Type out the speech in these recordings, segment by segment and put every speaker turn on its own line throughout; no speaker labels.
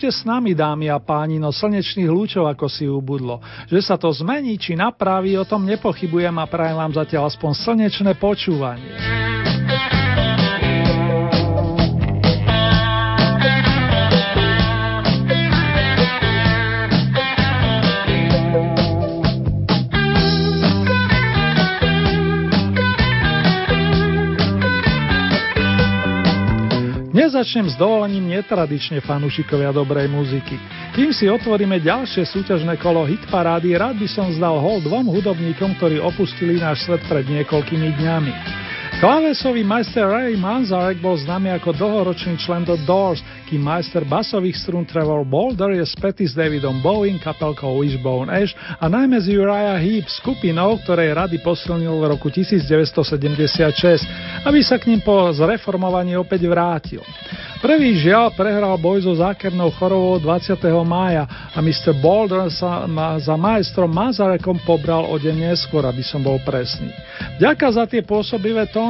Ešte s nami, dámy a páni, no slnečných lúčov, ako si ubudlo. Že sa to zmení, či napraví, o tom nepochybujem a prajem vám zatiaľ aspoň slnečné počúvanie. Nezačnem s dovolením netradične fanúšikovia dobrej muziky. Kým si otvoríme ďalšie súťažné kolo hitparády, rád by som zdal hol dvom hudobníkom, ktorí opustili náš svet pred niekoľkými dňami. Klavesový majster Ray Manzarek bol známy ako dlhoročný člen The Doors, kým majster basových strún Trevor Boulder je spätý s Davidom Bowie, kapelkou Wishbone Ash a najmä z Uriah Heep, skupinou, ktorej rady posilnil v roku 1976, aby sa k ním po zreformovaní opäť vrátil. Prvý žiaľ prehral boj so zákernou chorovou 20. mája a Mr. Boulder sa ma, za majstrom Mazarekom pobral o deň neskôr, aby som bol presný. Ďaká za tie pôsobivé tóny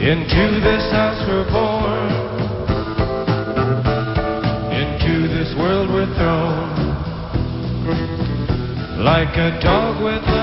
Into this house we're born, into this world we're thrown, like a dog without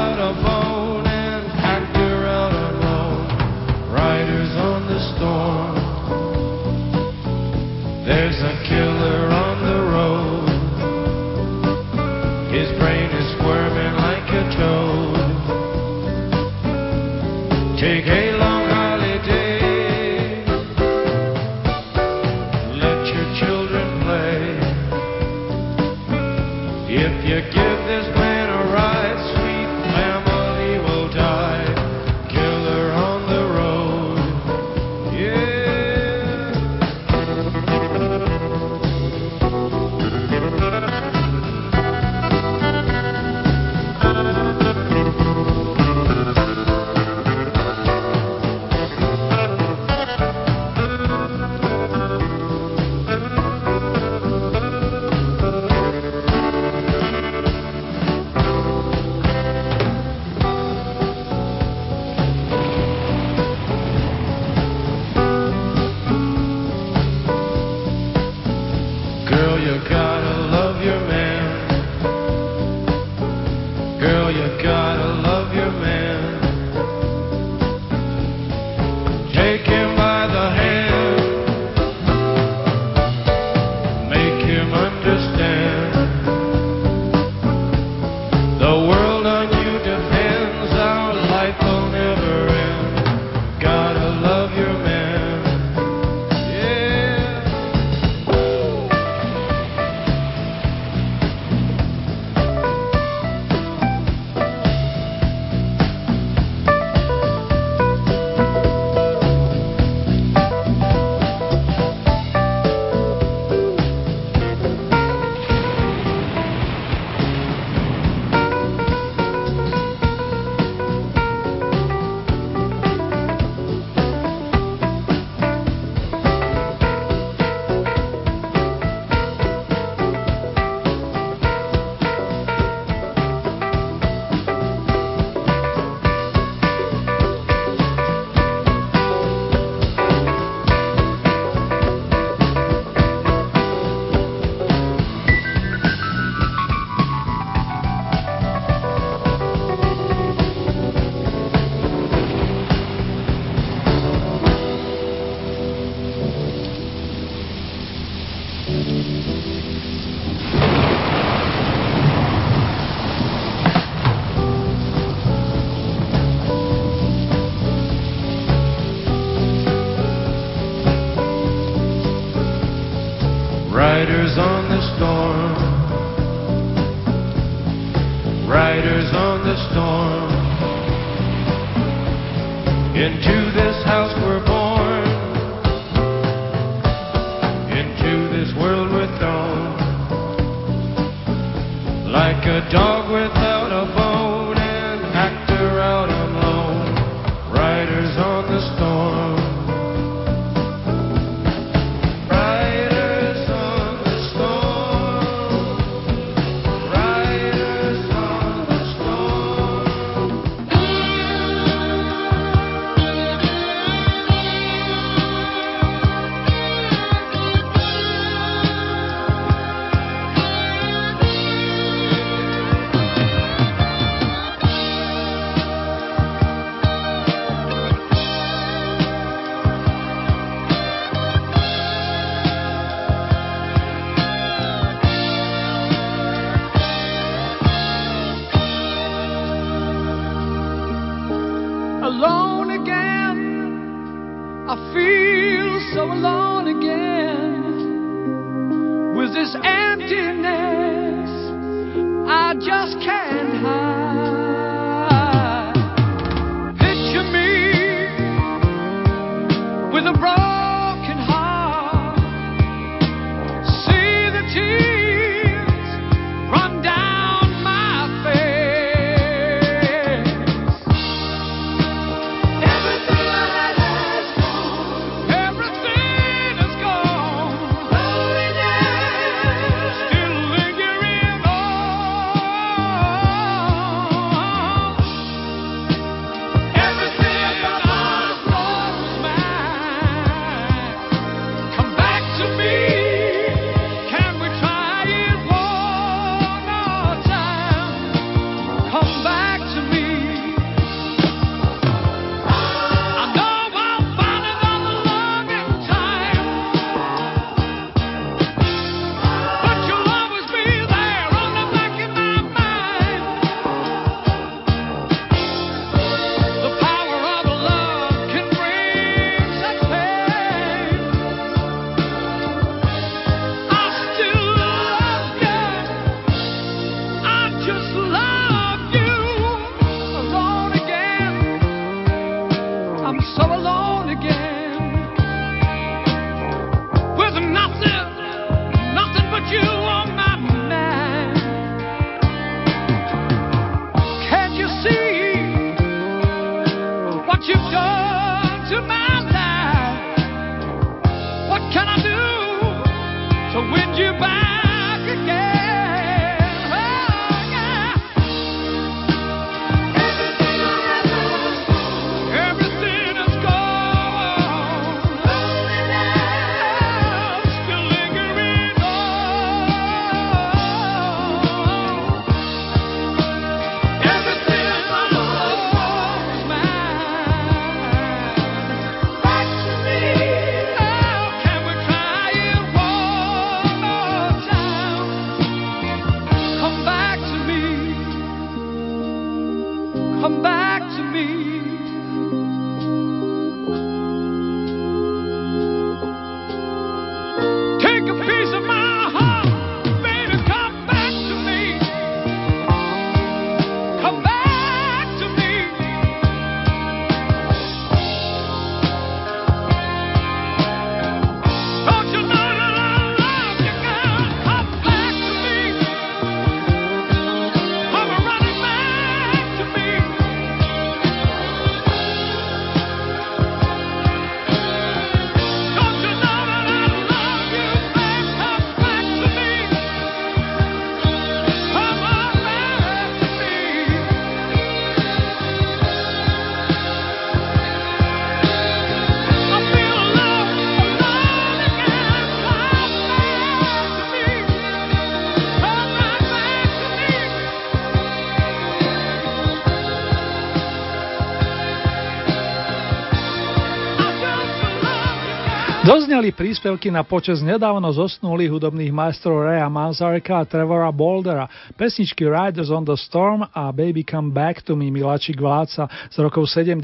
Dozneli príspevky na počas nedávno zosnulých hudobných majstrov Raya Manzarka a Trevora Bouldera, pesničky Riders on the Storm a Baby Come Back to Me Miláčik Vláca z rokov 70.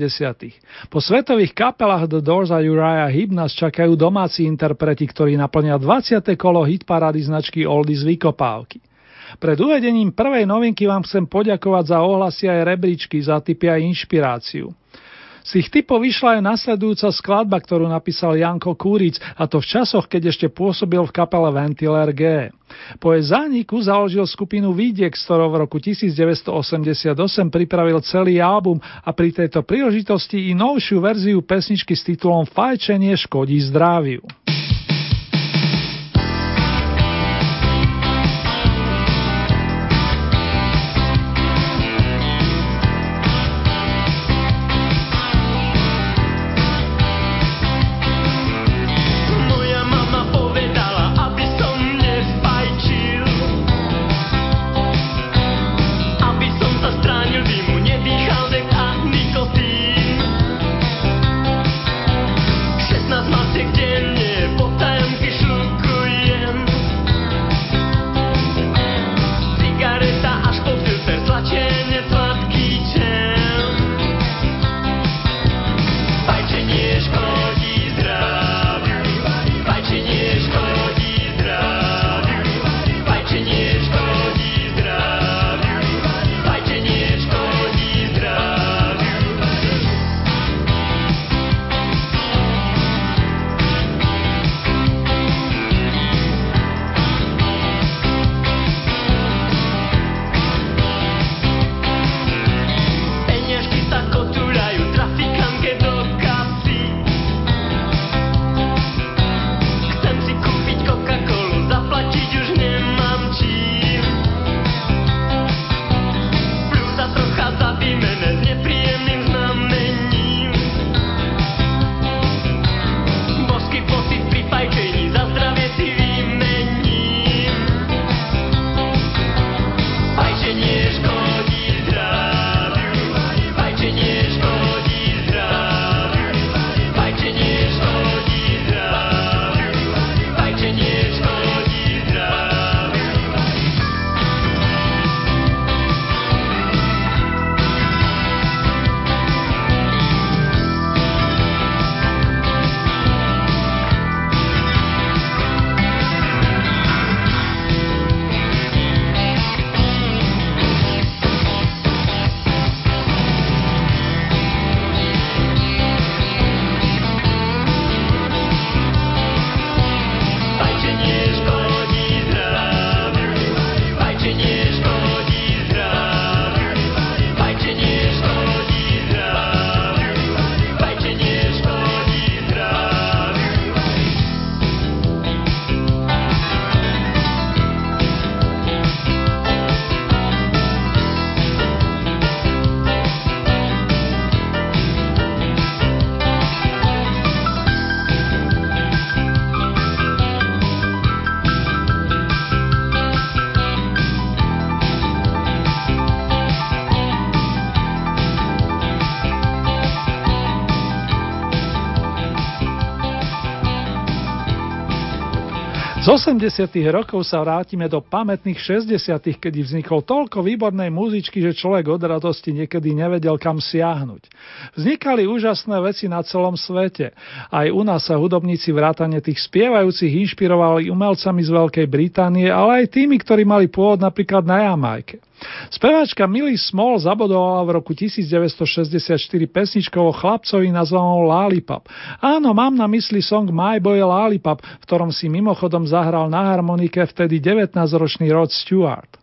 Po svetových kapelách The Doors a Uriah Heep nás čakajú domáci interpreti, ktorí naplnia 20. kolo hitparády značky Oldies Vykopávky. Pred uvedením prvej novinky vám chcem poďakovať za ohlasy aj rebríčky, za tipy a inšpiráciu. Z ich typov vyšla aj nasledujúca skladba, ktorú napísal Janko Kúric, a to v časoch, keď ešte pôsobil v kapele Ventiler G. Po jej zániku založil skupinu Vidiek, s ktorou v roku 1988 pripravil celý album a pri tejto príležitosti i novšiu verziu pesničky s titulom Fajčenie škodí zdraviu. Z 80. rokov sa vrátime do pamätných 60., kedy vznikol toľko výbornej muzičky, že človek od radosti niekedy nevedel kam siahnuť. Vznikali úžasné veci na celom svete. Aj u nás sa hudobníci vrátane tých spievajúcich inšpirovali umelcami z Veľkej Británie, ale aj tými, ktorí mali pôvod napríklad na Jamajke. Speváčka Millie Small zabodovala v roku 1964 pesničkou o chlapcovi nazvanou Lollipop. Áno, mám na mysli song My Boy Lollipop, v ktorom si mimochodom zahral na harmonike vtedy 19-ročný Rod Stewart.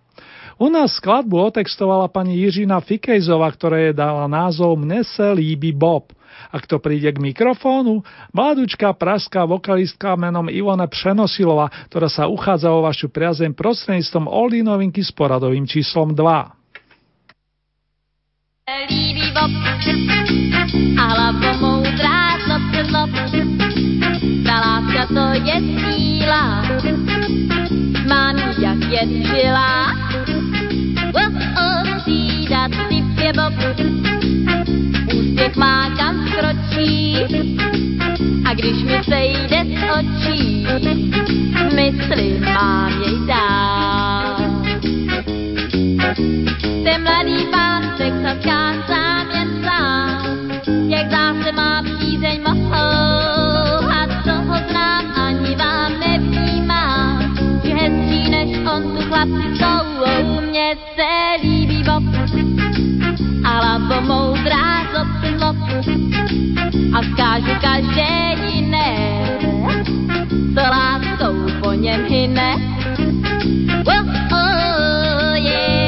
U nás skladbu otextovala pani Jiřina Fikejzova, ktorá je dala názov Mne se líbi Bob. A kto príde k mikrofónu? Mladúčka pražská vokalistka menom Ivona Přenosilová, ktorá sa uchádza o vašu priazem prostredníctvom Oldy novinky s poradovým číslom 2.
Líbí bob a hlava moudrá zlob. Ta láska to je síla, mám jak jen žila. Well, oh, si je bob, úspěch má kam skročí a když mi sejde z očí, myslím, mám jej dát. Ten mladý pán v Texaskách sám jen sám, jak zase má přízeň mohl. A toho znám, ani vám nevnímám, že hezčí než on tu chlapci jsou. Mně se líbí Bob, zlop, zlop. A vzkážu každé jiné, co láskou po něm hyne. Oh, oh, yeah.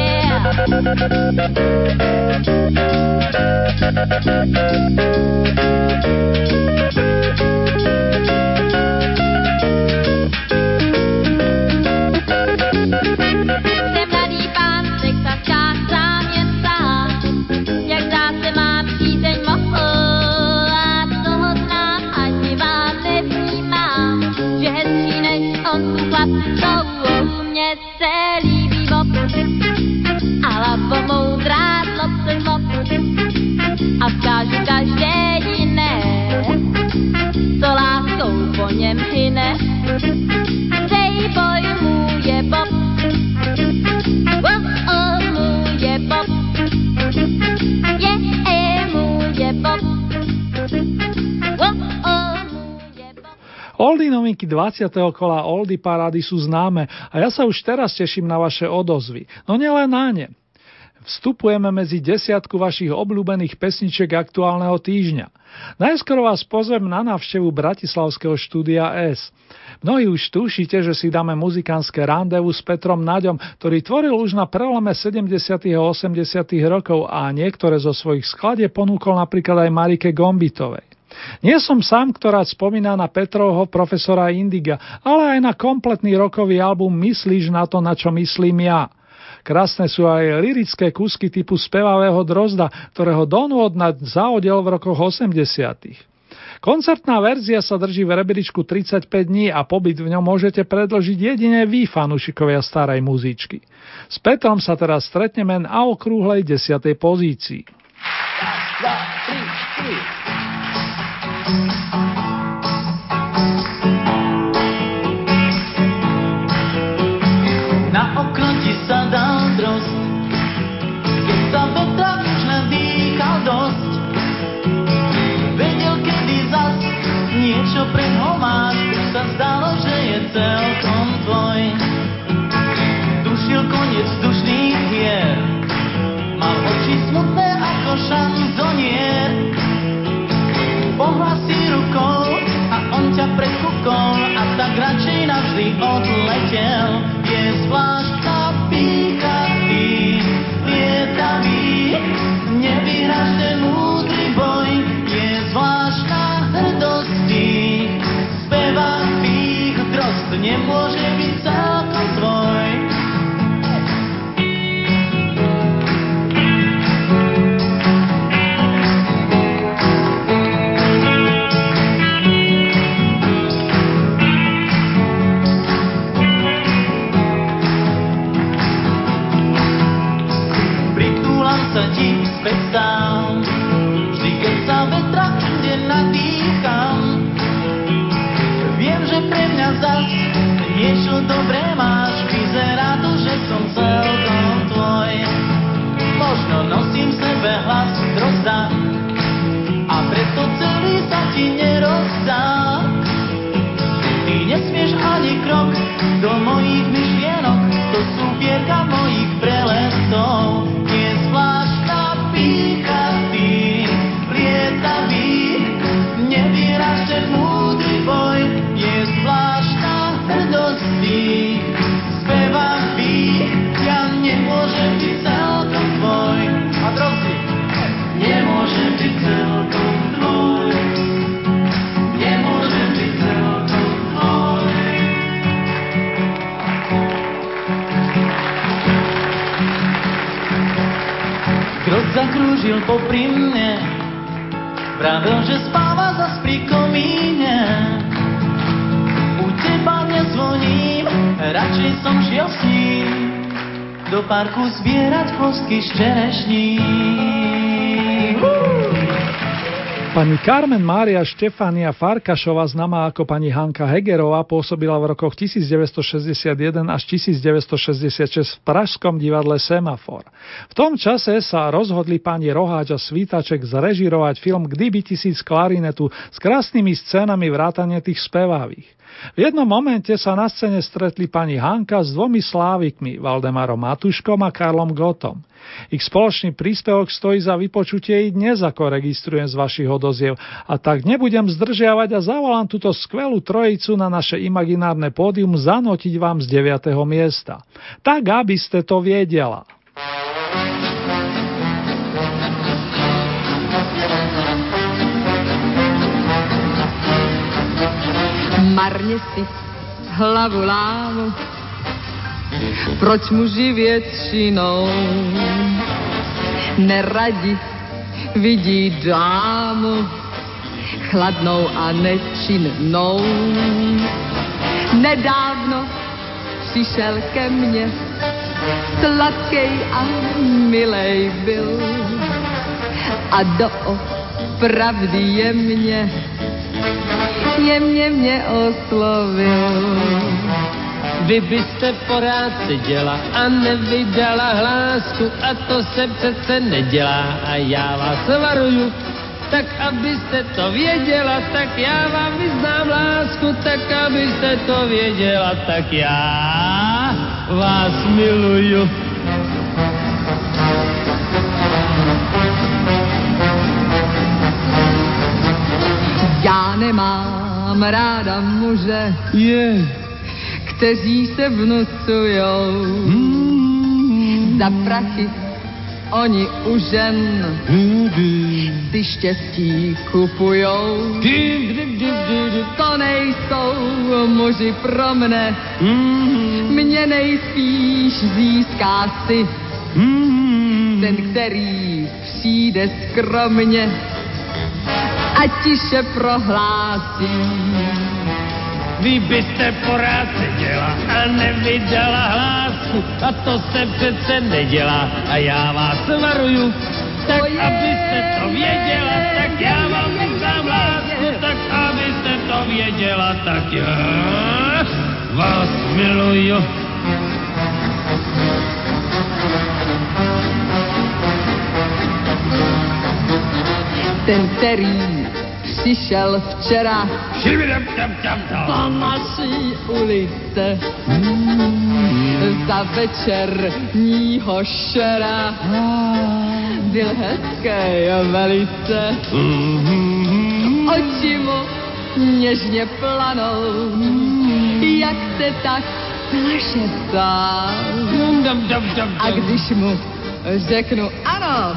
A vzkážu každé jiné, co láskou po něm hyne. Playboy oh, můj je Bob.
Oldy novinky 20. kola Oldy parády sú známe a ja sa už teraz teším na vaše odozvy. No nielen na ne. Vstupujeme medzi desiatku vašich obľúbených pesničiek aktuálneho týždňa. Najskôr vás pozvem na návštevu Bratislavského štúdia S. Mnohí už tušíte, že si dáme muzikánske randevu s Petrom Naďom, ktorý tvoril už na prelome 70. a 80. rokov a niektoré zo svojich skladie ponúkol napríklad aj Marike Gombitovej. Nie som sám, ktorá spomína na Petrovho profesora Indiga, ale aj na kompletný rokový album Myslíš na to, na čo myslím ja. Krásne sú aj lirické kúsky typu spevavého drozda, ktorého Don Wodnad zaodel v rokoch 80. Koncertná verzia sa drží v rebríčku 35 dní a pobyt v ňom môžete predlžiť jedine vy, fanúšikovia starej muzičky. S Petrom sa teraz stretneme na okrúhlej 10. pozícii.
Na ako šanzonier. Pohlasí rukou a on ťa prekúkol a tak radšej navždy odletel. Je zvláštna pícha tých lietavý, nevyhráš ten múdry boj. Je zvláštna hrdosť tých spevavých drost, nemôže sa ti späť sám, vždy keď sa vetra inde nadýcham. Viem, že pre mňa zas niečo dobré máš, vyzerá to, že som celkom tvoj. Možno nosím v sebe hlas drozda, a preto celý sa ti nerozdá. Ty nesmieš ani krok do mojich myšlienok, to sú pierka mojich parku zbierať kostky z čerešní.
Pani Carmen Mária Štefania Farkašová, známa ako pani Hanka Hegerová, pôsobila v rokoch 1961 až 1966 v Pražskom divadle Semafor. V tom čase sa rozhodli pani Roháč a Svítaček zrežirovať film Kdyby tisíc klarinetu s krásnymi scénami vrátane tých spevavých. V jednom momente sa na scéne stretli pani Hanka s dvomi slávikmi, Valdemarom Matuškom a Karlom Gotom. Ich spoločný príspevok stojí za vypočutie i dnes, ako registrujem z vašich odoziev. A tak nebudem zdržiavať a zavolám túto skvelú trojicu na naše imaginárne pódium zanotiť vám z 9. miesta. Tak, aby ste to viedela.
Marně si hlavu lámu, proč muži většinou neradi vidí dámu chladnou a nečinnou. Nedávno přišel ke mně, sladkej a milej byl a do pravdy je mě, jemně mě oslovil.
Vy byste porád seděla a nevydala hlásku a to se přece nedělá a já vás varuju. Tak abyste to věděla, tak já vám vyznám lásku, tak abyste to věděla, tak já vás miluju.
Já nemám ráda muže,
Je.
kteří se vnucujou. Za prachy. Oni u žen si štěstí kupujou. To nejsou muži pro mne, mě nejspíš získá si ten, který přijde skromně a tiše prohlásí.
Vy byste porád seděla a nevydala hlásku a to se přece nedělá a já vás varuju. Tak
To je
abyste to věděla, tak já vám vyznám lásku, tak abyste to věděla, tak já vás miluju.
Ten, který přišel včera po naší ulice za večerního šera. Byl hezký a velice, oči mu něžně planou, jak se tak našeptá. A když mu řeknu ano,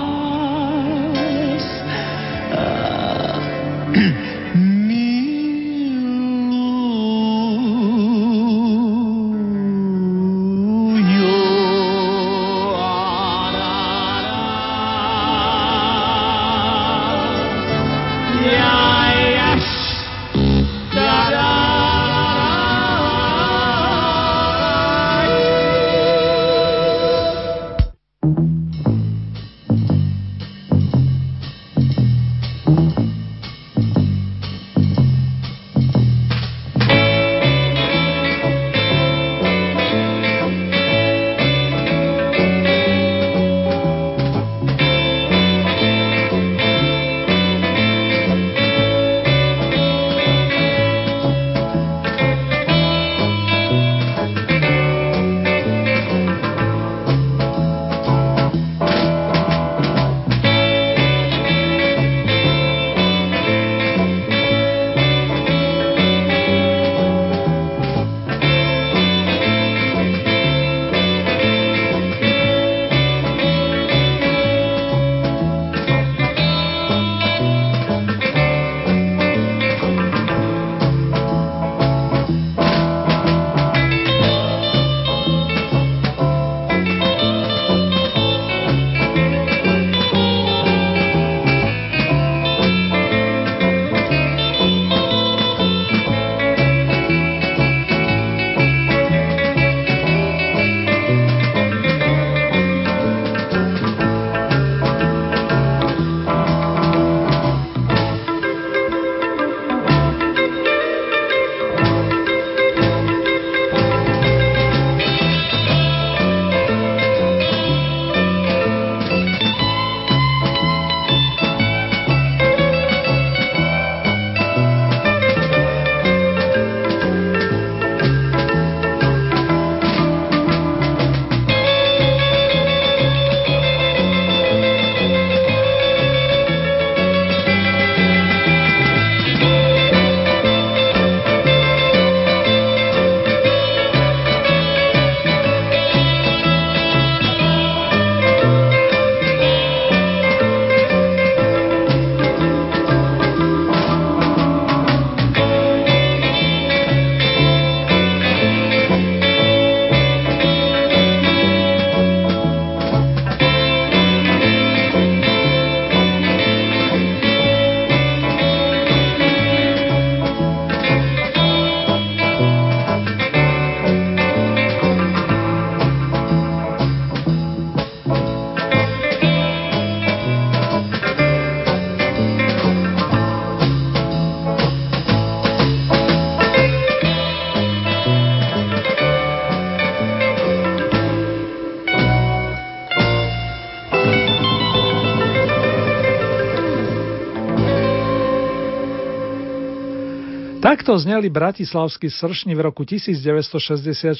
Takto zneli bratislavskí sršni v roku 1964.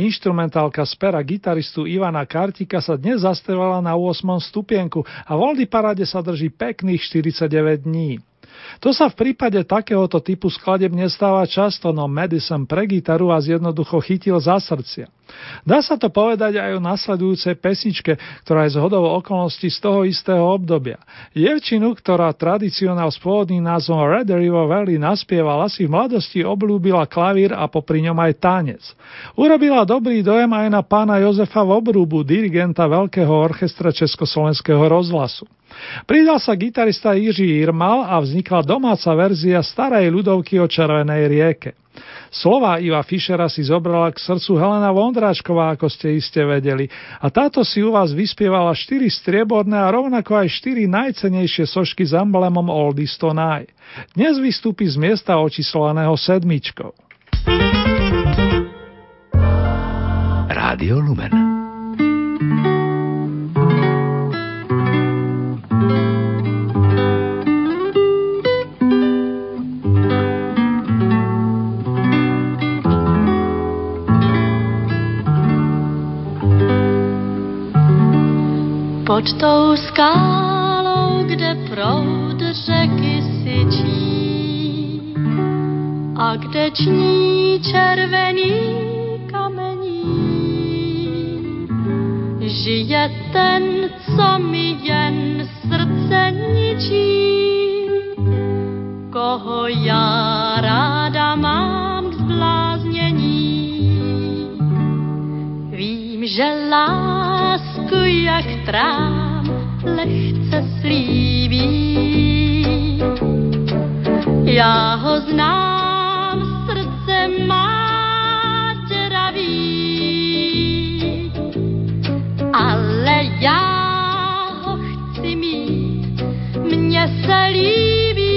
Instrumentálka z pera gitaristu Ivana Kartika sa dnes zastevala na 8. stupienku a v Oldy Parade sa drží pekných 49 dní. To sa v prípade takéhoto typu skladeb nestáva často, no Madison pre gitaru a jednoducho chytil za srdcia. Dá sa to povedať aj o nasledujúcej pesničke, ktorá je z okolností z toho istého obdobia. Jevčinu, ktorá tradicionál s pôvodným názvom Red River Valley naspievala, si v mladosti oblúbila klavír a popri ňom aj tanec. Urobila dobrý dojem aj na pána Jozefa Vobrúbu, dirigenta Veľkého orchestra Československého rozhlasu. Pridal sa gitarista Jiří Irmal a vznikla domáca verzia starej ľudovky o Červenej rieke. Slova Iva Fischera si zobrala k srdcu Helena Vondráčková, ako ste iste vedeli, a táto si u vás vyspievala štyri strieborné a rovnako aj štyri najcenejšie sošky s emblemom Oldies Tonight. Dnes vystúpi z miesta očíslovaného sedmičkou.
Rádio Lumen.
Pod tou skálou, kde proud řeky syčí. A kde ční červený kamení, žije ten, co mi jen srdce ničí, koho já ráda mám k zbláznění. Vím, že lásku jak trám lehce slíbí. Já ho znám, srdce má děravý, ale já ho chci mít, mně se líbí.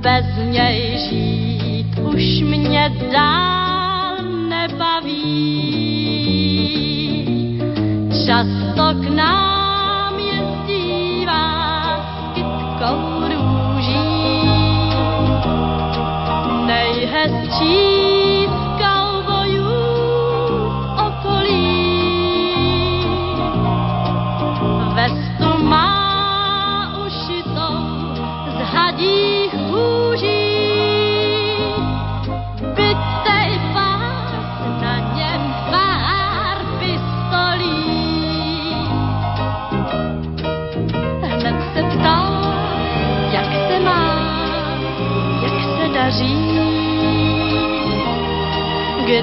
Bez něj žít už mě dál nebaví. Často k nám jezdívá kytkou růží. Nejhezčí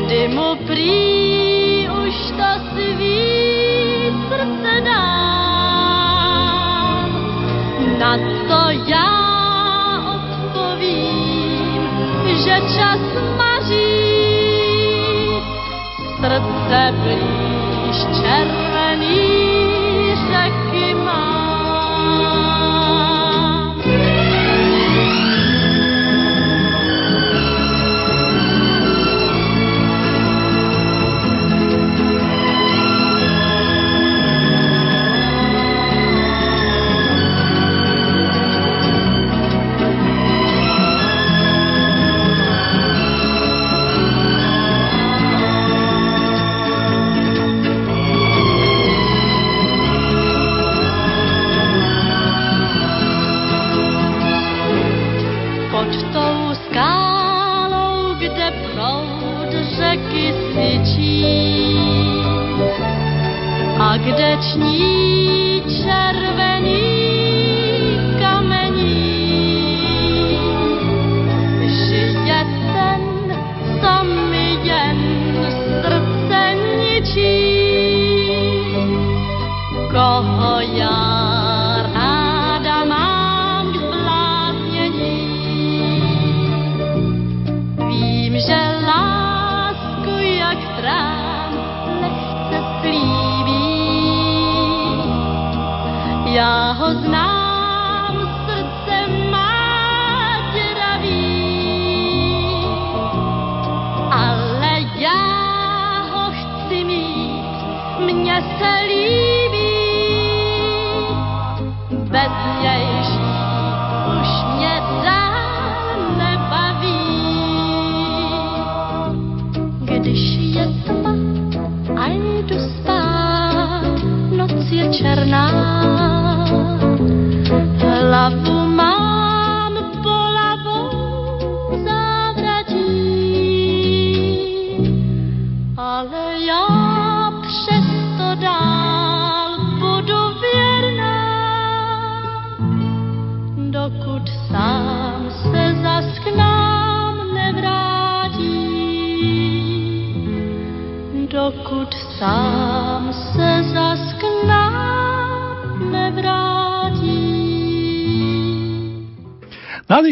Kdy mu prý už to svý srdce dám. Na to já odpovím, že čas maří. Srdce blíž červený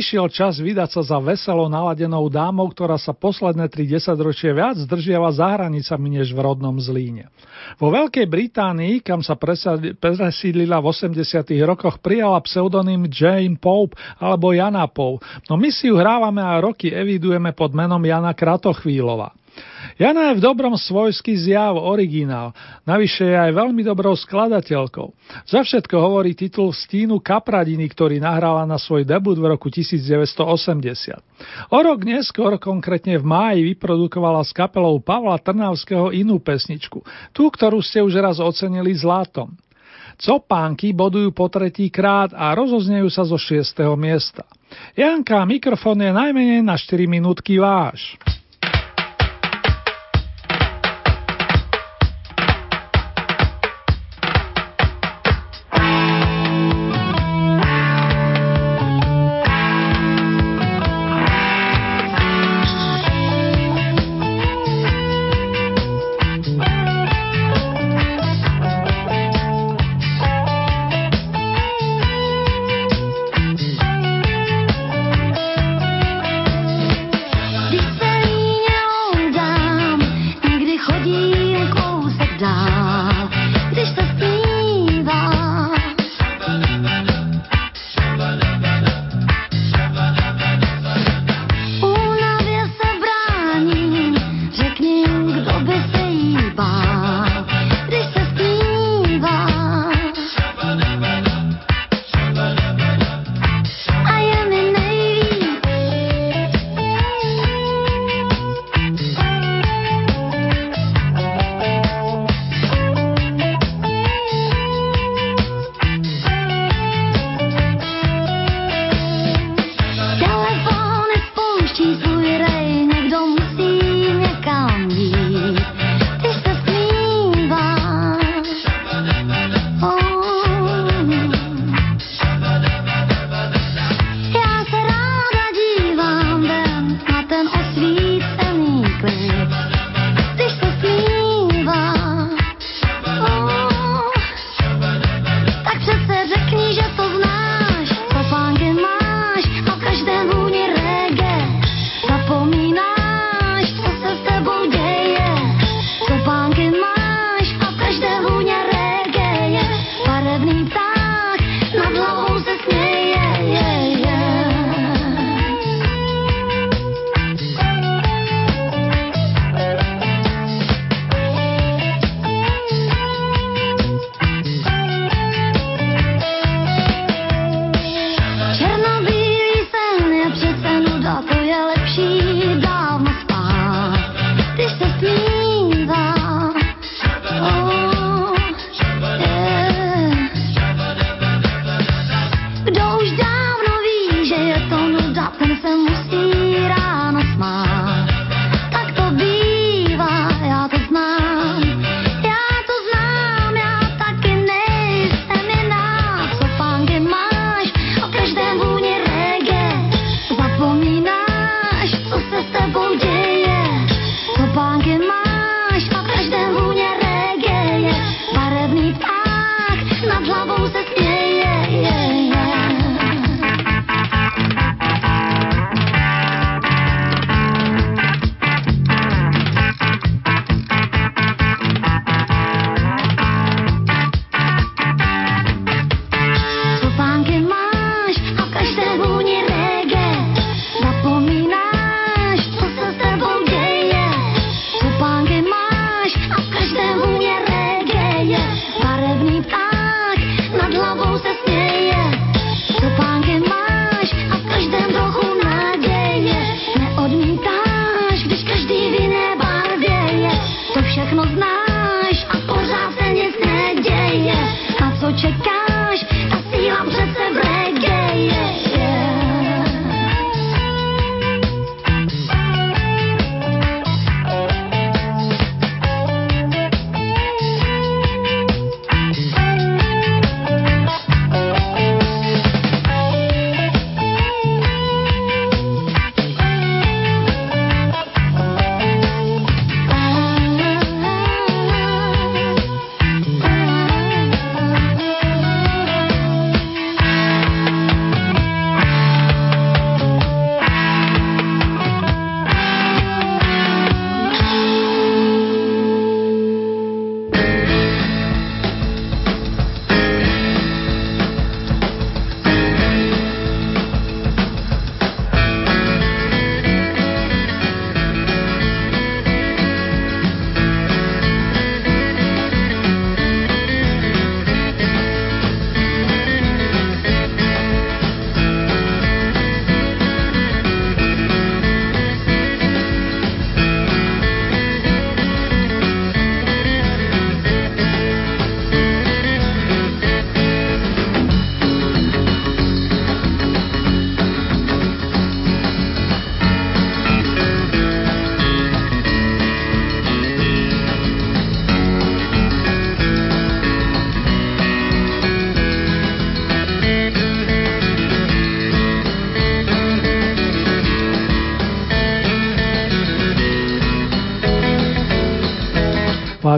Nadišiel čas vydať sa za veselo naladenou dámou, ktorá sa posledné tri desaťročie viac zdržiava za hranicami než v rodnom Zlíne. Vo Veľkej Británii, kam sa presídlila v 80 rokoch, prijala pseudonym Jane Pope alebo Jana Pope, no my si ju hrávame a roky evidujeme pod menom Jana Kratochvílova. Jana je v dobrom svojský zjav, originál, navyše je aj veľmi dobrou skladateľkou. Za všetko hovorí titul Stínu Kapradiny, ktorý nahrala na svoj debut v roku 1980. O rok neskôr, konkrétne v máji, vyprodukovala s kapelou Pavla Trnavského inú pesničku, tú, ktorú ste už raz ocenili zlatom. Copánky bodujú po tretí krát a rozoznejú sa zo 6. miesta. Janka, mikrofón je najmenej na 4 minútky váš.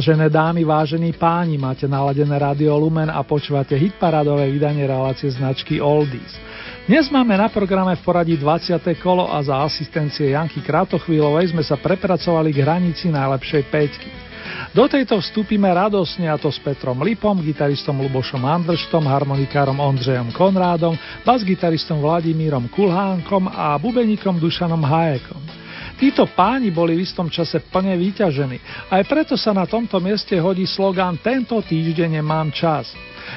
Vážené dámy, vážení páni, máte naladené rádio Lumen a počúvate hitparádové vydanie relácie značky Oldies. Dnes máme na programe v poradí 20. kolo a za asistencie Janky Kratochvílovej sme sa prepracovali k hranici najlepšej peťky. Do tejto vstúpime radosne a to s Petrom Lipom, gitaristom Lubošom Andrštom, harmonikárom Ondřejom Konrádom, basgitaristom Vladimírom Kulhánkom a bubeníkom Dušanom Hajekom. Títo páni boli v istom čase plne vyťažení. Aj preto sa na tomto mieste hodí slogán Tento týždeň nemám čas.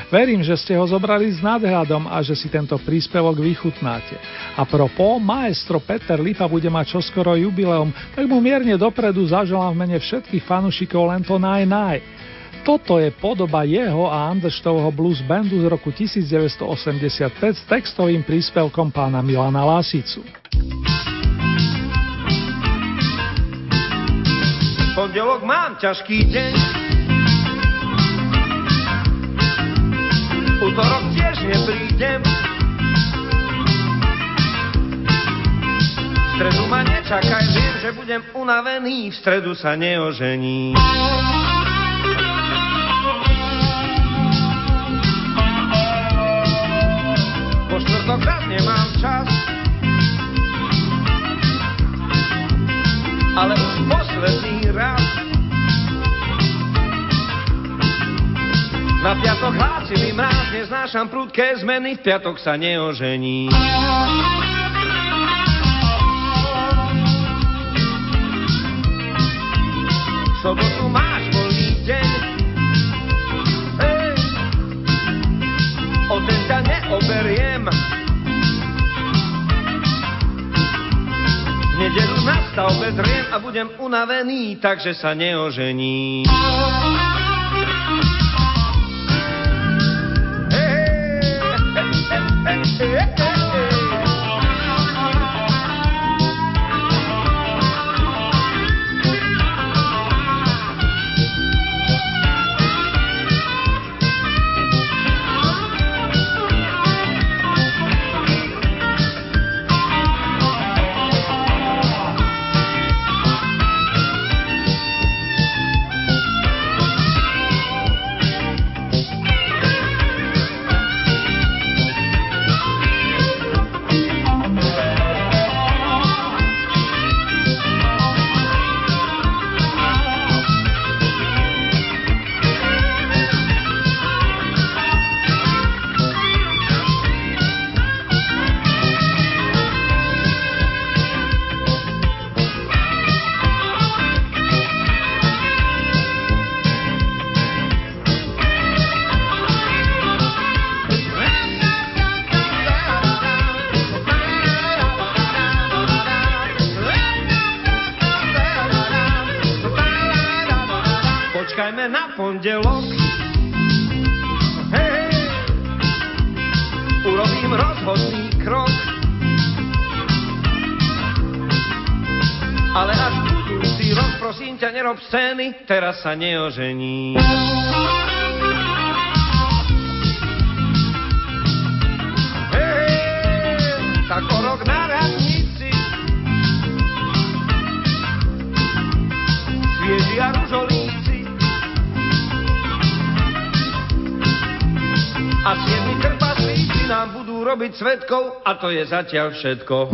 Verím, že ste ho zobrali s nadhľadom a že si tento príspevok vychutnáte. A propo, maestro Peter Lipa bude mať čoskoro jubileum, tak mu mierne dopredu zaželám v mene všetkých fanúšikov len to naj naj. Toto je podoba jeho a Anderštovho blues bandu z roku 1985 s textovým príspevkom pána Milana Lasicu.
Pondelok mám ťažký deň. Útorok tiež neprídem. V stredu ma nečakaj, viem, že budem unavený, v stredu sa neožení. Po štvrtok nemám čas, ale už posledný raz. Na piatok hlásivý mráz, neznášam prudké zmeny, v piatok sa neožení. V sobotu máš voľný deň, Hej. o ten ťa neoberiem, V nedelu na stavbe driem a budem unavený, takže sa neožení. Počkajme na pondelok. Hej,
neženy, teraz sa neožení. Hey, tak o rok na radnici a ružolíci a siedmi krpaslíci nám budú robiť svetkov a to je zatiaľ všetko.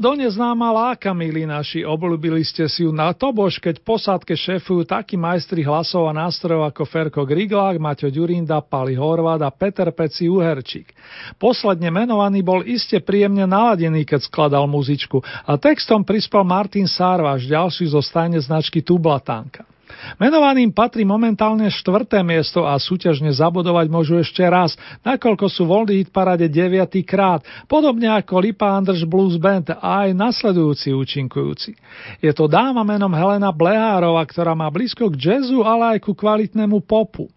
do neznáma
láka, milí naši, obľúbili ste si ju na tobož, keď posádke šefujú takí majstri hlasov a nástrojov ako Ferko Griglák, Maťo Ďurinda, Pali Horvát a Peter Peci Uherčík. Posledne menovaný bol iste príjemne naladený, keď skladal muzičku a textom prispel Martin Sárvaš, ďalší zo stajne značky Tublatánka. Menovaným patrí momentálne štvrté miesto a súťažne zabudovať môžu ešte raz, nakoľko sú voľný hit parade 9. krát, podobne ako Lipa Anders Blues Band a aj nasledujúci účinkujúci. Je to dáma menom Helena Blehárova, ktorá má blízko k jazzu, ale aj ku kvalitnému popu.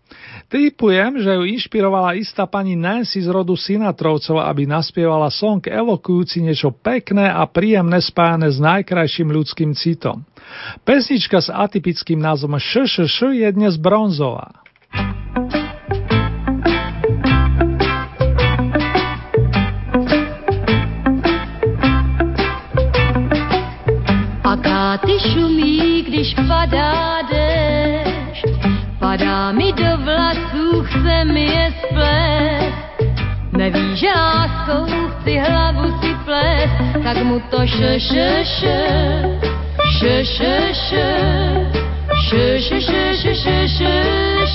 Typujem, že ju inšpirovala istá pani Nancy z rodu Sinatrovcov, aby naspievala song evokujúci niečo pekné a príjemné spájane s najkrajším ľudským citom. Pesnička s atypickým názvom ŠŠŠ je dnes bronzová.
Akáty šumí, když padá dešť, padá mi do vlasů, chce mi je splést. Neví, že láskou chci hlavu si plést, tak mu to š, š, š, š, š, š, š, š, š, š, š, š,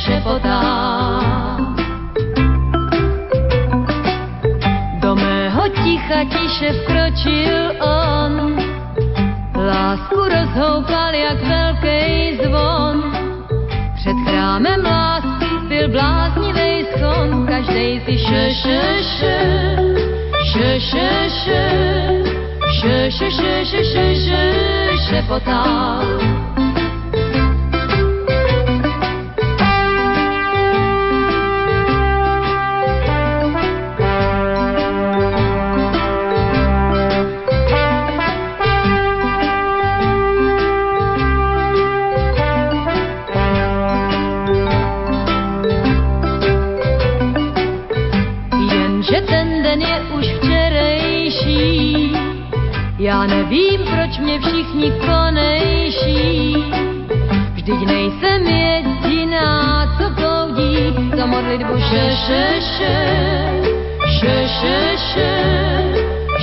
šepotá. Do mého ticha tiše vkročil on, lásku rozhoupal jak velký zvon. Chrámem lásky byl bláznivý schon, každej si š, š, š, š, š, š, š, š, š, š, š, š, šepotal. Vím, proč mě všichni konejší. Vždyť nejsem jediná, co proudí za modlitbu še, še, še. Še, še, še.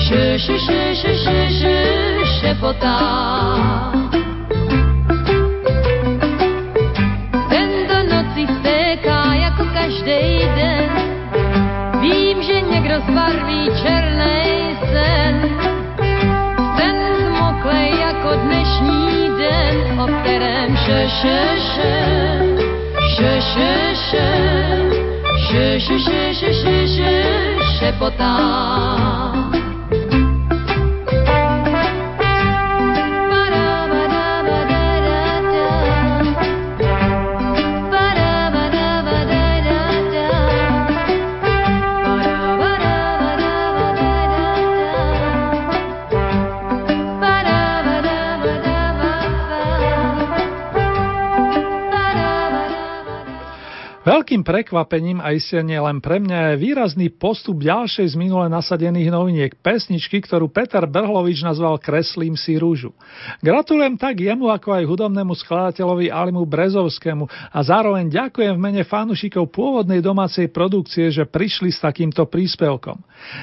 Še, še, še, še, še, še, šepotá. Tento noci stéká jako každý den. Vím, že někdo zbarví čer šepotá.
Veľkým prekvapením a nie len pre mňa je výrazný postup ďalšej z minule nasadených noviniek pesničky, ktorú Peter Brhlovič nazval Kreslím si rúžu. Gratulujem tak jemu ako aj hudobnému skladateľovi Alimu Brezovskému a zároveň ďakujem v mene fanúšikov pôvodnej domácej produkcie, že prišli s takýmto príspevkom.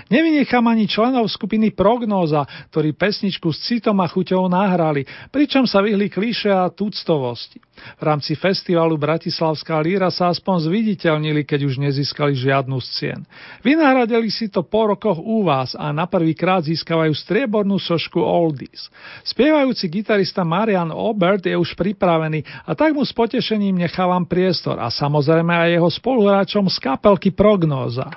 Nevynechám ani členov skupiny Prognóza, ktorí pesničku s citom a chuťou nahrali, pričom sa vyhli klíše a tuctovosti. V rámci festivalu Bratislavská líra sa aspoň zviditeľnili, keď už nezískali žiadnu z cien. Vynahradili si to po rokoch u vás a na prvý krát získavajú striebornú sošku Oldies. Spievajúci gitarista Marian Obert je už pripravený a tak mu s potešením nechávam priestor a samozrejme aj jeho spoluhráčom z kapelky Prognóza.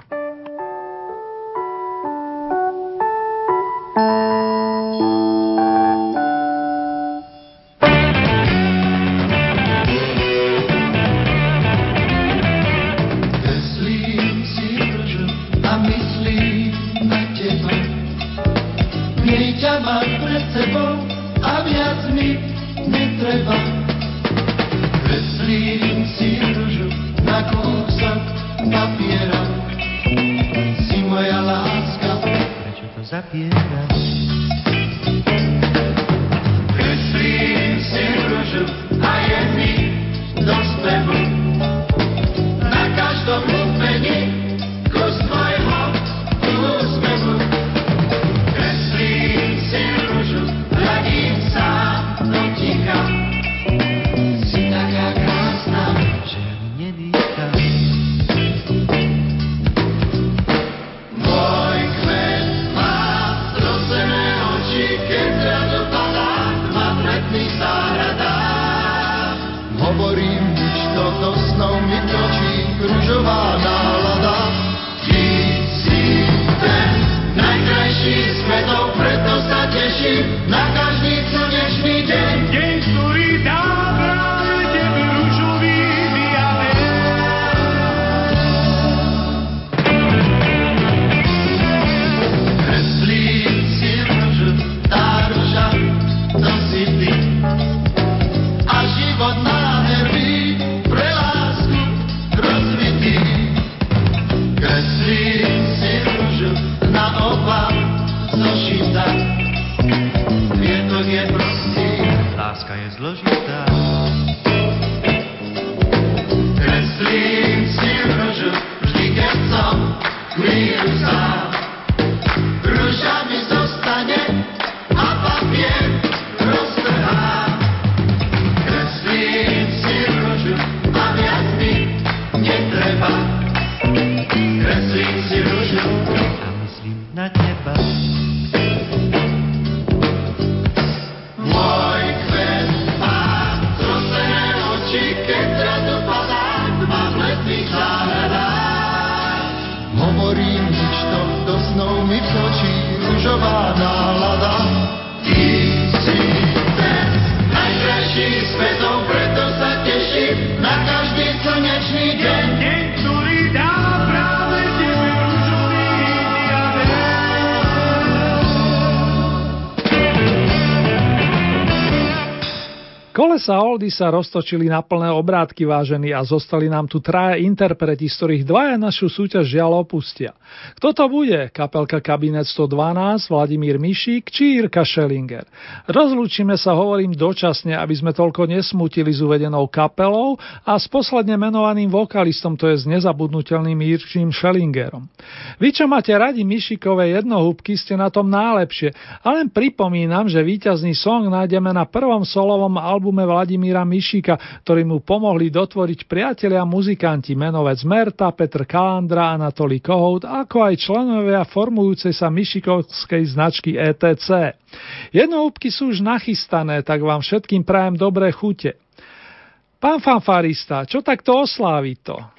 Láska je
zložitá.
Kreslím
Kolesa Oldy sa roztočili na plné obrátky vážení a zostali nám tu traja interpreti, z ktorých dvaja našu súťaž žiaľ opustia. Kto to bude? Kapelka Kabinet 112, Vladimír Mišík či Jirka Schellinger? Rozlúčime sa, hovorím dočasne, aby sme toľko nesmutili s uvedenou kapelou a s posledne menovaným vokalistom, to je s nezabudnutelným Jirčím Schellingerom. Vy, čo máte radi Mišikové jednohúbky, ste na tom najlepšie, a len pripomínam, že víťazný song nájdeme na prvom solovom albume Vladimíra Mišika, ktorý mu pomohli dotvoriť priatelia muzikanti menovec Merta, Petr Kalandra, Anatolí Kohout, ako aj členovia formujúcej sa Mišikovskej značky ETC. Jednohúbky sú už nachystané, tak vám všetkým prajem dobré chute. Pán fanfarista, čo takto oslávi to?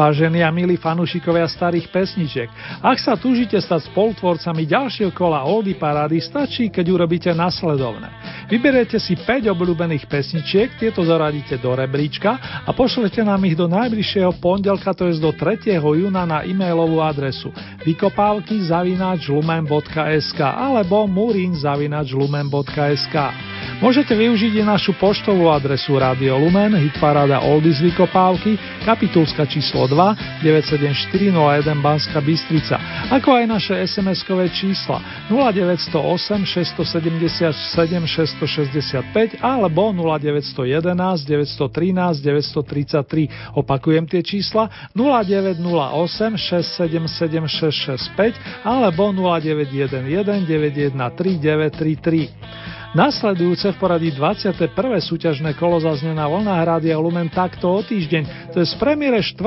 Vážení a milí fanúšikovia starých pesničiek, ak sa túžite stať spolutvorcami ďalšieho kola Oldy Parády, stačí, keď urobíte nasledovné. Vyberete si 5 obľúbených pesničiek, tieto zaradíte do rebríčka a pošlete nám ich do najbližšieho pondelka, to je do 3. júna na e-mailovú adresu vykopávky zavináč lumen.sk alebo murin zavináč lumen.sk. Môžete využiť i našu poštovú adresu Radio Lumen, hitparáda Oldies Vykopávky, kapitulska číslo 2, 97401 Banska Bystrica, ako aj naše SMS-kové čísla 0908 677 665 alebo 0911 913 933. Opakujem tie čísla 0908 677 665 alebo 0911 913 933. Nasledujúce v poradí 21. súťažné kolo zaznie na vlnách Rádia Lumen takto o týždeň, to je z premiére 4.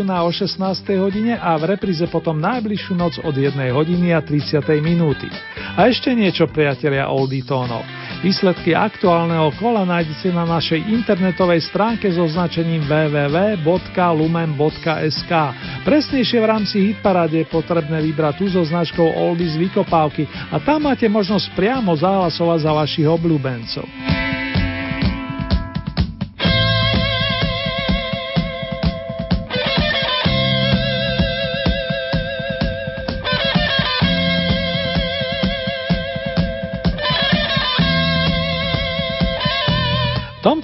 júna o 16. hodine a v repríze potom najbližšiu noc od 1 hodiny a 30. minúty. A ešte niečo priatelia Oldie tónov. Výsledky aktuálneho kola nájdete na našej internetovej stránke so značením www.lumen.sk. Presnejšie v rámci hitparáde je potrebné vybrať tú so značkou Oldies Vykopávky a tam máte možnosť priamo zahlasovať za vašich obľúbencov.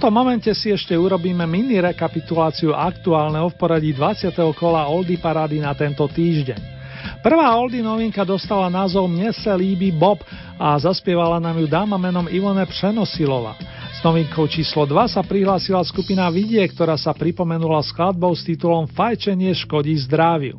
Tomto momente si ešte urobíme mini rekapituláciu aktuálneho v poradí 20. kola Oldy Parady na tento týždeň. Prvá Oldy novinka dostala názov Mne sa líbi Bob a zaspievala nám ju dáma menom Ivone Přenosilová. S novinkou číslo 2 sa prihlásila skupina Vidie, ktorá sa pripomenula skladbou s titulom Fajčenie škodí zdraviu.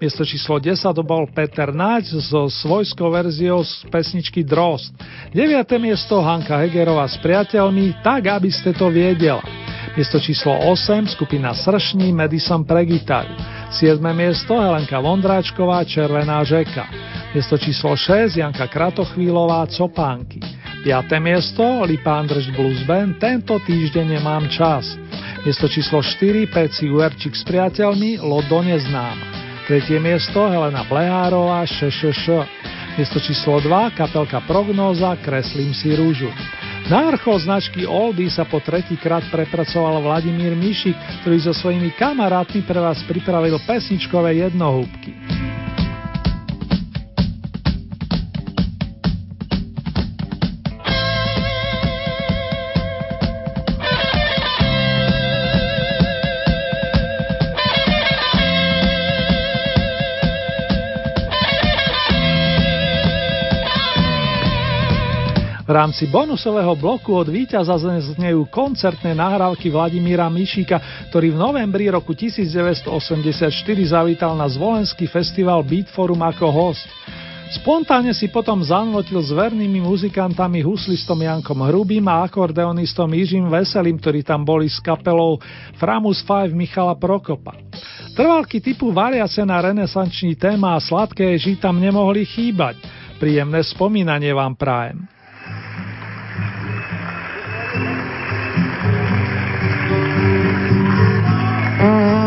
Miesto číslo 10 to bol Peter Naď so svojskou verziou z pesničky Drost. 9. miesto Hanka Hegerová s priateľmi, tak aby ste to viedela. Miesto číslo 8 skupina Sršní Madison pre gitaru. 7. miesto Helenka Vondráčková Červená žeka. Miesto číslo 6 Janka Kratochvílová Copánky. 5. miesto Lipa Andrž Blues Band Tento týždeň nemám čas. Miesto číslo 4 Peci Uerčík s priateľmi Lodo neznáma. Tretie miesto Helena Blehárová ŠŠŠ. Miesto číslo 2 kapelka Prognóza Kreslím si rúžu. Na vrchol značky Oldy sa po tretíkrát prepracoval Vladimír Mišik, ktorý so svojimi kamarátmi pre vás pripravil pesničkové jednohúbky. V rámci bonusového bloku od víťaza znejú koncertné nahrávky Vladimíra Mišíka, ktorý v novembri roku 1984 zavítal na Zvolenský festival Beat Forum ako host. Spontánne si potom zanlotil s vernými muzikantami huslistom Jankom Hrubým a akordeonistom Jižím Veselým, ktorí tam boli s kapelou Framus 5 Michala Prokopa. Trvalky typu variace na renesančný téma a sladké ži tam nemohli chýbať. Príjemné spomínanie vám prajem.
Mm-hmm.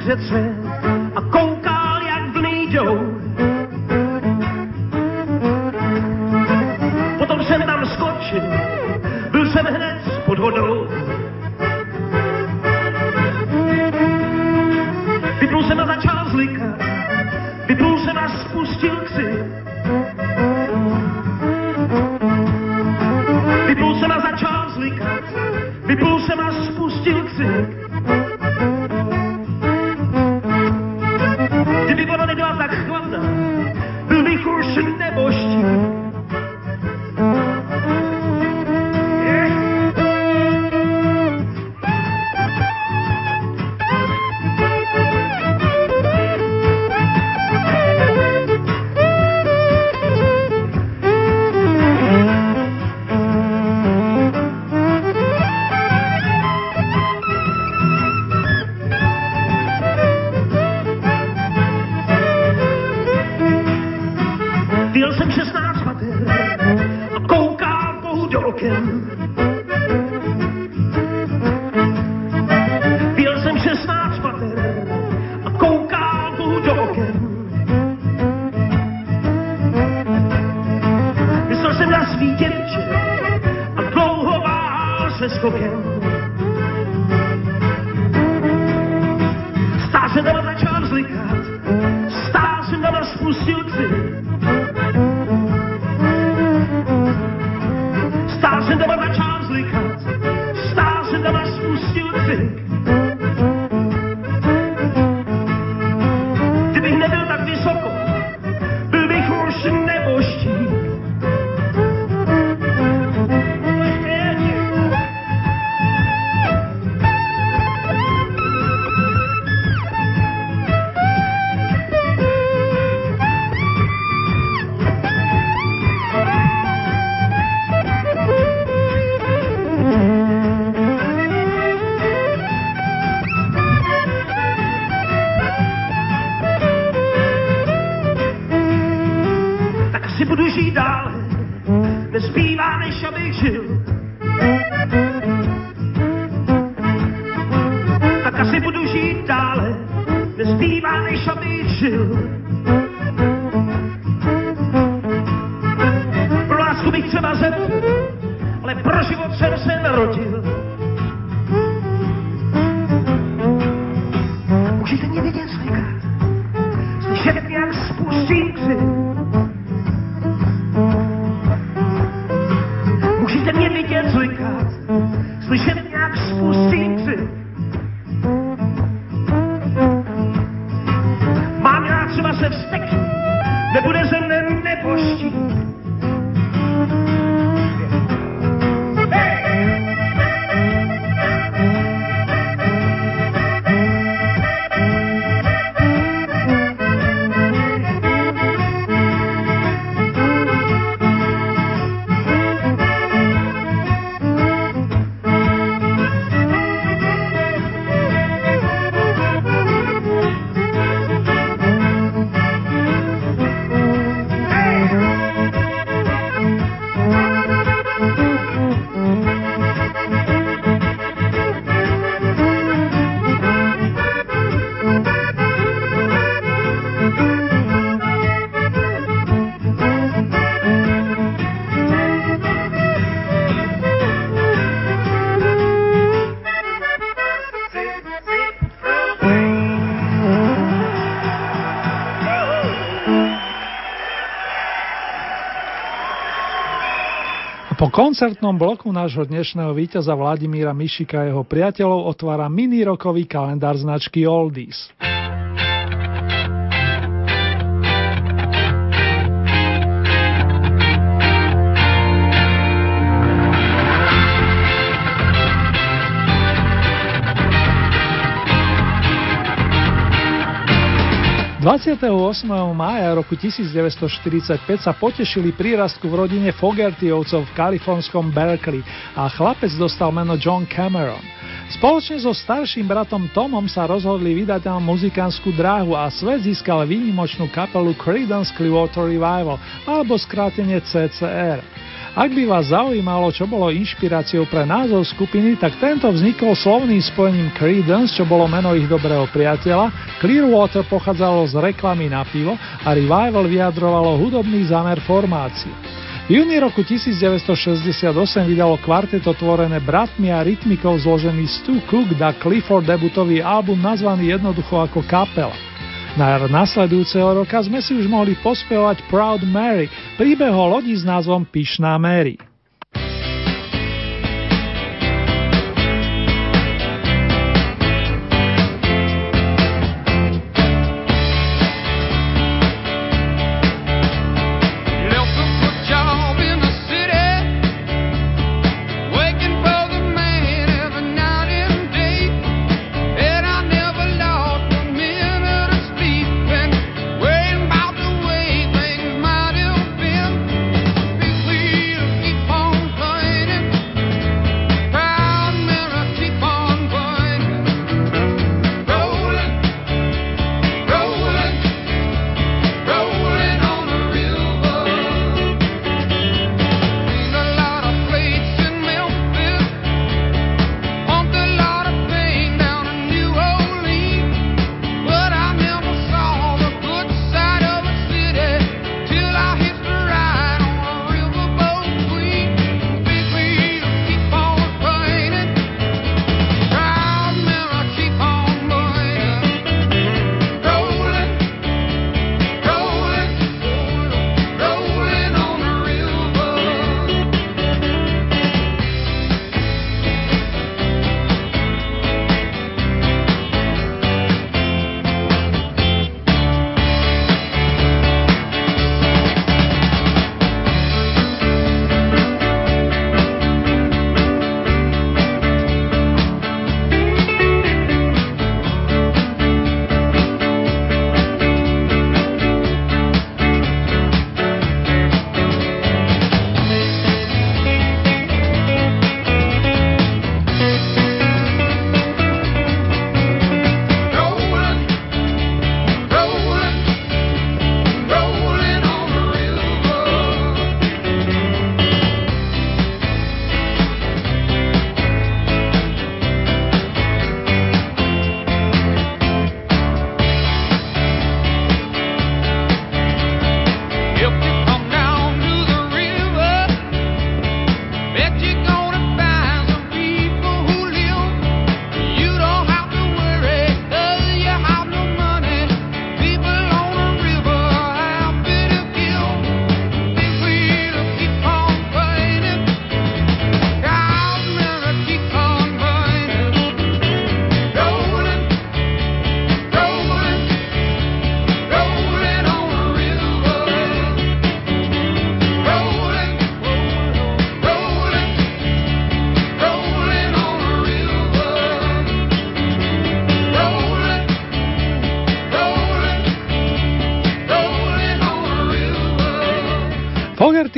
Sednout k Kdyby voda nebyla tak chladná,
koncertnom bloku nášho dnešného víťaza Vladimíra Mišika a jeho priateľov otvára mini rokový kalendár značky Oldies. 28. mája roku 1945 sa potešili prírastku v rodine Fogertyovcov v kalifornskom Berkeley a chlapec dostal meno John Cameron. Spoločne so starším bratom Tomom sa rozhodli vydať na muzikánsku dráhu a svet získal výnimočnú kapelu Creedence Clearwater Revival alebo skrátenie CCR. Ak by vás zaujímalo, čo bolo inšpiráciou pre názov skupiny, tak tento vznikol slovným spojením Creedence, čo bolo meno ich dobrého priateľa, Clearwater pochádzalo z reklamy na pivo a Revival vyjadrovalo hudobný zámer formácie. V júni roku 1968 vydalo kvarteto tvorené bratmi a rytmikou zložený Stu Cook da Clifford debutový album nazvaný jednoducho ako kapela. Na jar nasledujúceho roka sme si už mohli pospevať Proud Mary, príbeh o lodi s názvom Pyšná Mary.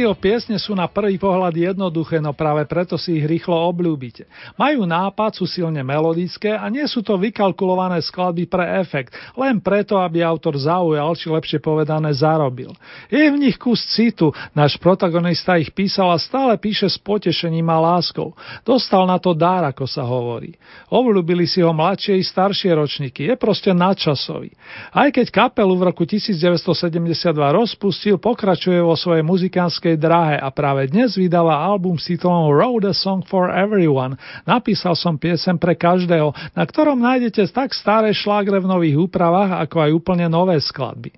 Fogertyho piesne sú na prvý pohľad jednoduché, no práve preto si ich rýchlo obľúbite. Majú nápad, sú silne melodické a nie sú to vykalkulované skladby pre efekt, len preto, aby autor zaujal, či lepšie povedané zarobil. Je v nich kus citu, náš protagonista ich písal a stále píše s potešením a láskou. Dostal na to dár, ako sa hovorí. Obľúbili si ho mladšie i staršie ročníky, je proste nadčasový. Aj keď kapelu v roku 1972 rozpustil, pokračuje vo svojej muzike muzikánskej dráhe a práve dnes vydáva album s titulom Road a Song for Everyone. Napísal som piesem pre každého, na ktorom nájdete tak staré šlágre v nových úpravách, ako aj úplne nové skladby.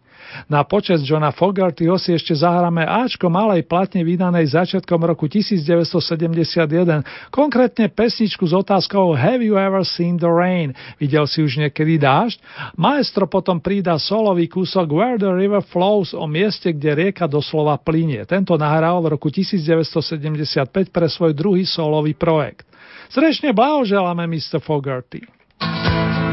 Na počas Johna Fogertyho si ešte zahráme Ačko malej platne vydanej začiatkom roku 1971, konkrétne pesničku s otázkou Have you ever seen the rain? Videl si už niekedy dážď? Maestro potom prída solový kúsok Where the river flows o mieste, kde rieka doslova plinie. Tento nahral v roku 1975 pre svoj druhý solový projekt. Srdečne blahoželáme, Mr. Fogarty.
Pán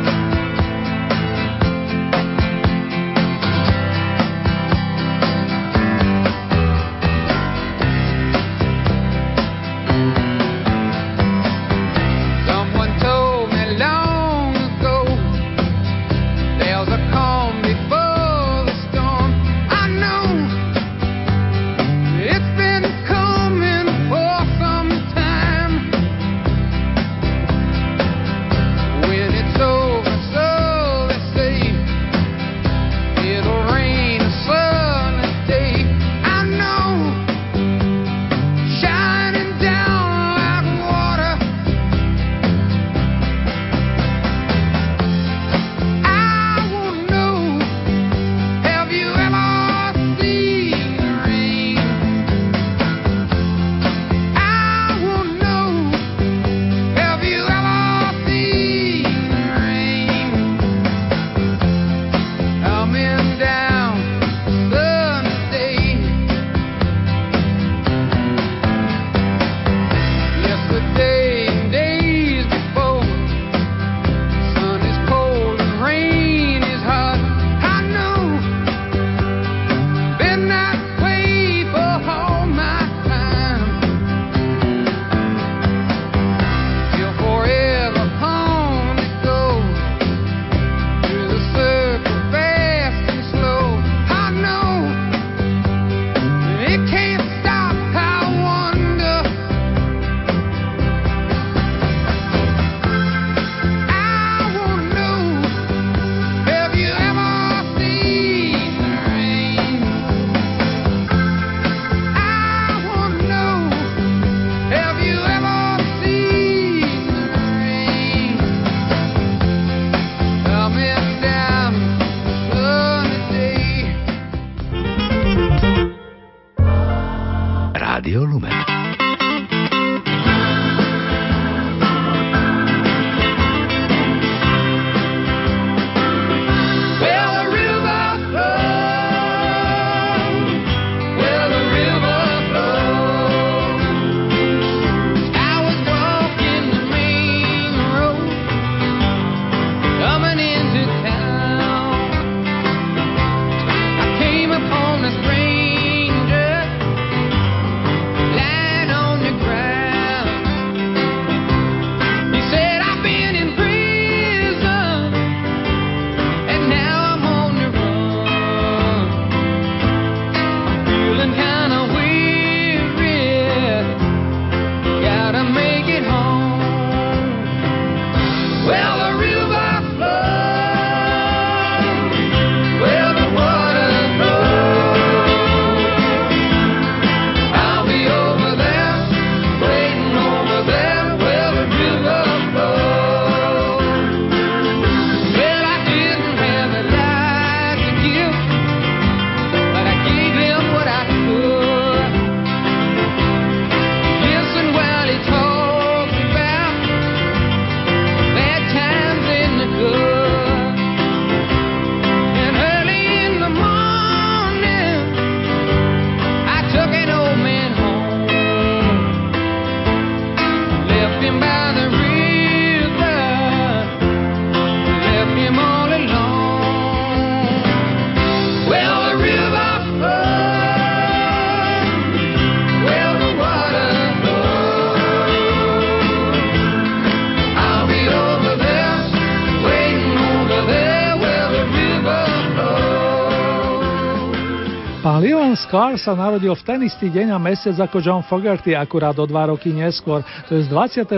Sklar sa narodil v ten istý deň a mesiac ako John Fogerty, akurát o dva roky neskôr, to je z 28.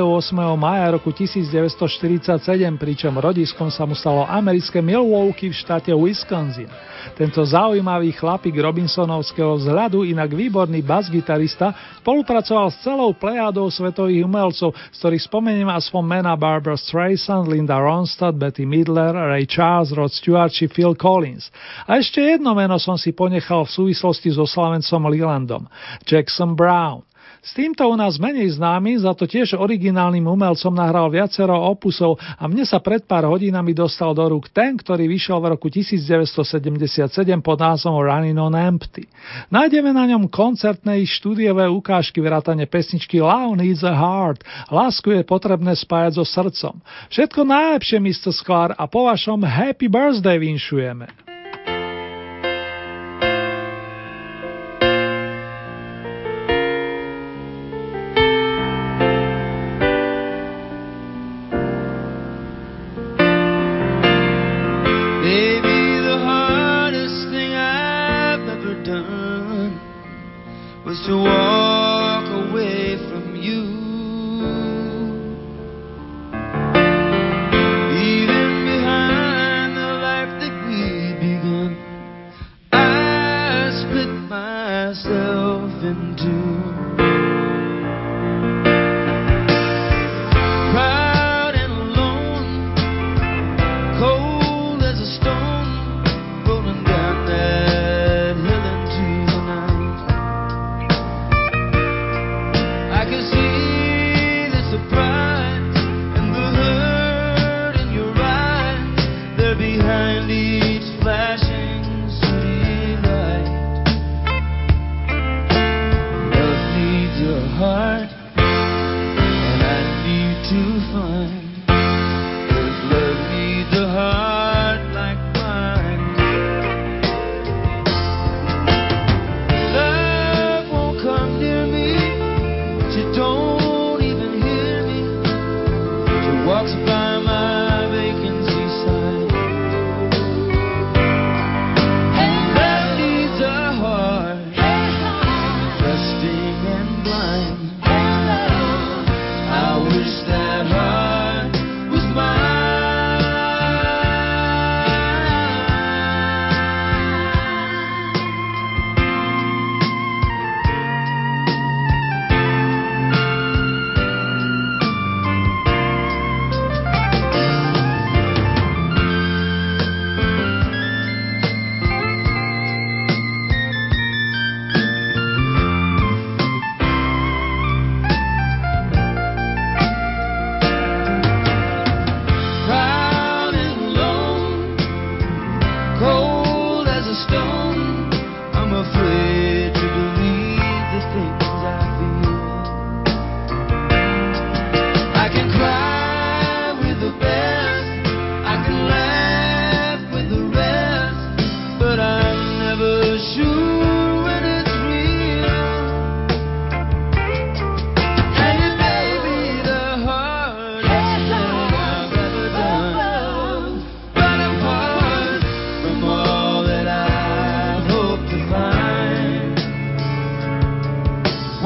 maja roku 1947, pričom rodiskom sa mu stalo americké Milwaukee v štáte Wisconsin. Tento zaujímavý chlapík Robinsonovského vzhľadu, inak výborný bas-gitarista, spolupracoval s celou plejádou svetových umelcov, z ktorých spomeniem aspoň mena Barbara Streisand, Linda Ronstadt, Betty Midler, Ray Charles, Rod Stewart či Phil Collins. A ešte jedno meno som si ponechal v súvislosti so Slavencom Lelandom. Jackson Brown. S týmto u nás menej známy, za to tiež originálnym umelcom nahral viacero opusov a mne sa pred pár hodinami dostal do rúk ten, ktorý vyšiel v roku 1977 pod názvom Running on Empty. Nájdeme na ňom koncertné i štúdiové ukážky vrátane pesničky Love Needs a Heart. Lásku je potrebné spájať so srdcom. Všetko najlepšie, Mr. Sklar, a po vašom Happy Birthday vinšujeme.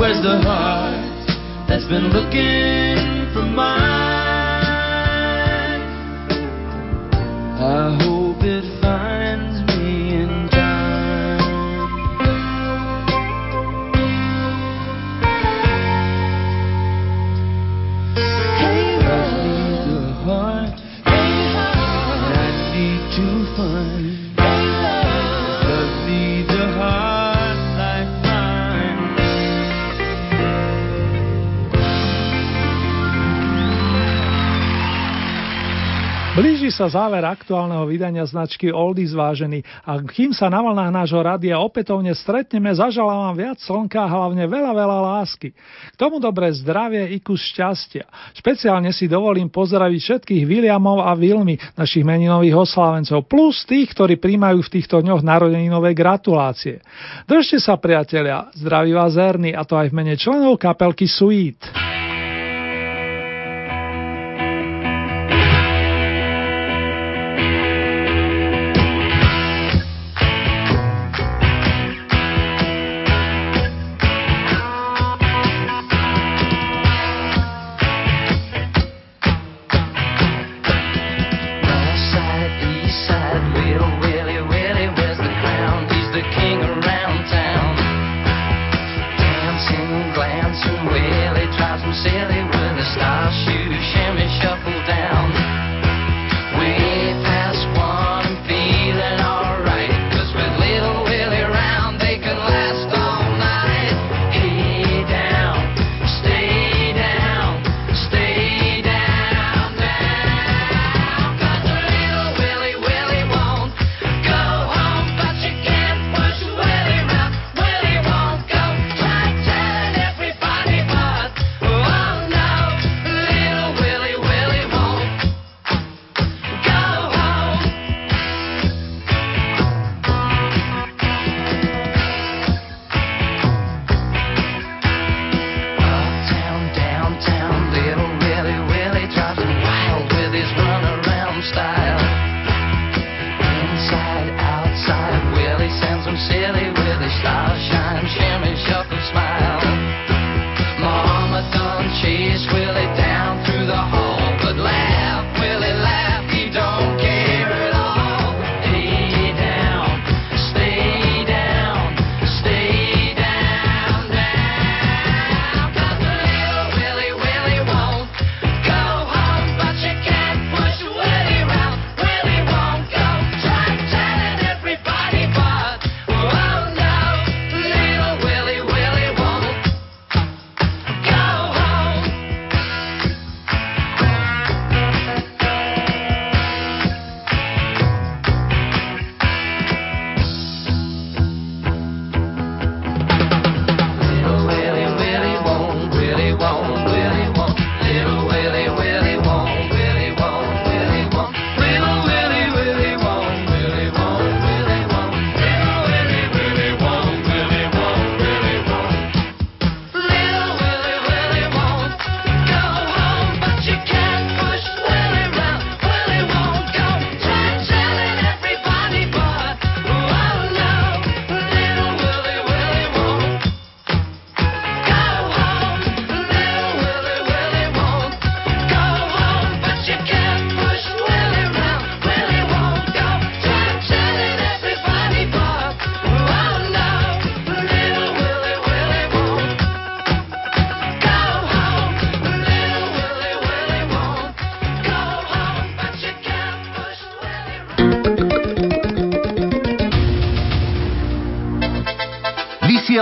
where's the heart that's been looking for mine? I hope. Sa záver aktuálneho vydania značky Oldies vážený a kým sa na vlnách nášho radia opätovne stretneme, zaželám vám viac slnka a hlavne veľa, veľa lásky. K tomu dobré zdravie i kus šťastia. Špeciálne si dovolím pozdraviť všetkých Williamov a Vilmy, našich meninových oslávencov, plus tých, ktorí príjmajú v týchto dňoch narodeninové gratulácie. Držte sa priatelia, zdraví vás Erny a to aj v mene členov kapelky Sweet.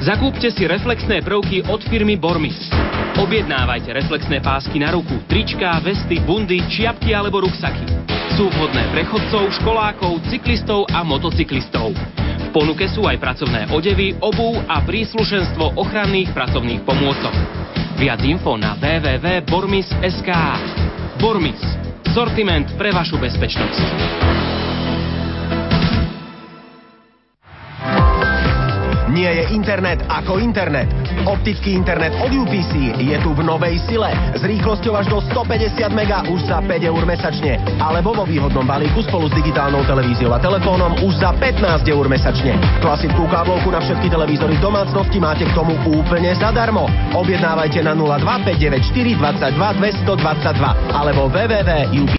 Zakúpte si reflexné prvky od firmy Bormis. Objednávajte reflexné pásky na ruku, tričká, vesty, bundy, čiapky alebo ruksaky. Sú vhodné pre chodcov, školákov, cyklistov a motocyklistov. V ponuke sú aj pracovné odevy, obuv a príslušenstvo ochranných pracovných pomôcok. Viac info na www.bormis.sk Bormis. Sortiment pre vašu bezpečnosť.
Nie je internet ako internet. Optický internet od UPC je tu v novej sile s rýchlosťou až do 150 mega už za 5 eur mesačne. Alebo vo výhodnom balíku spolu s digitálnou televíziou a telefónom už za 15 eur mesačne. Klasickú káblovku na všetky televízory v domácnosti máte k tomu úplne zadarmo. Objednávajte na 02 594 22 222 alebo www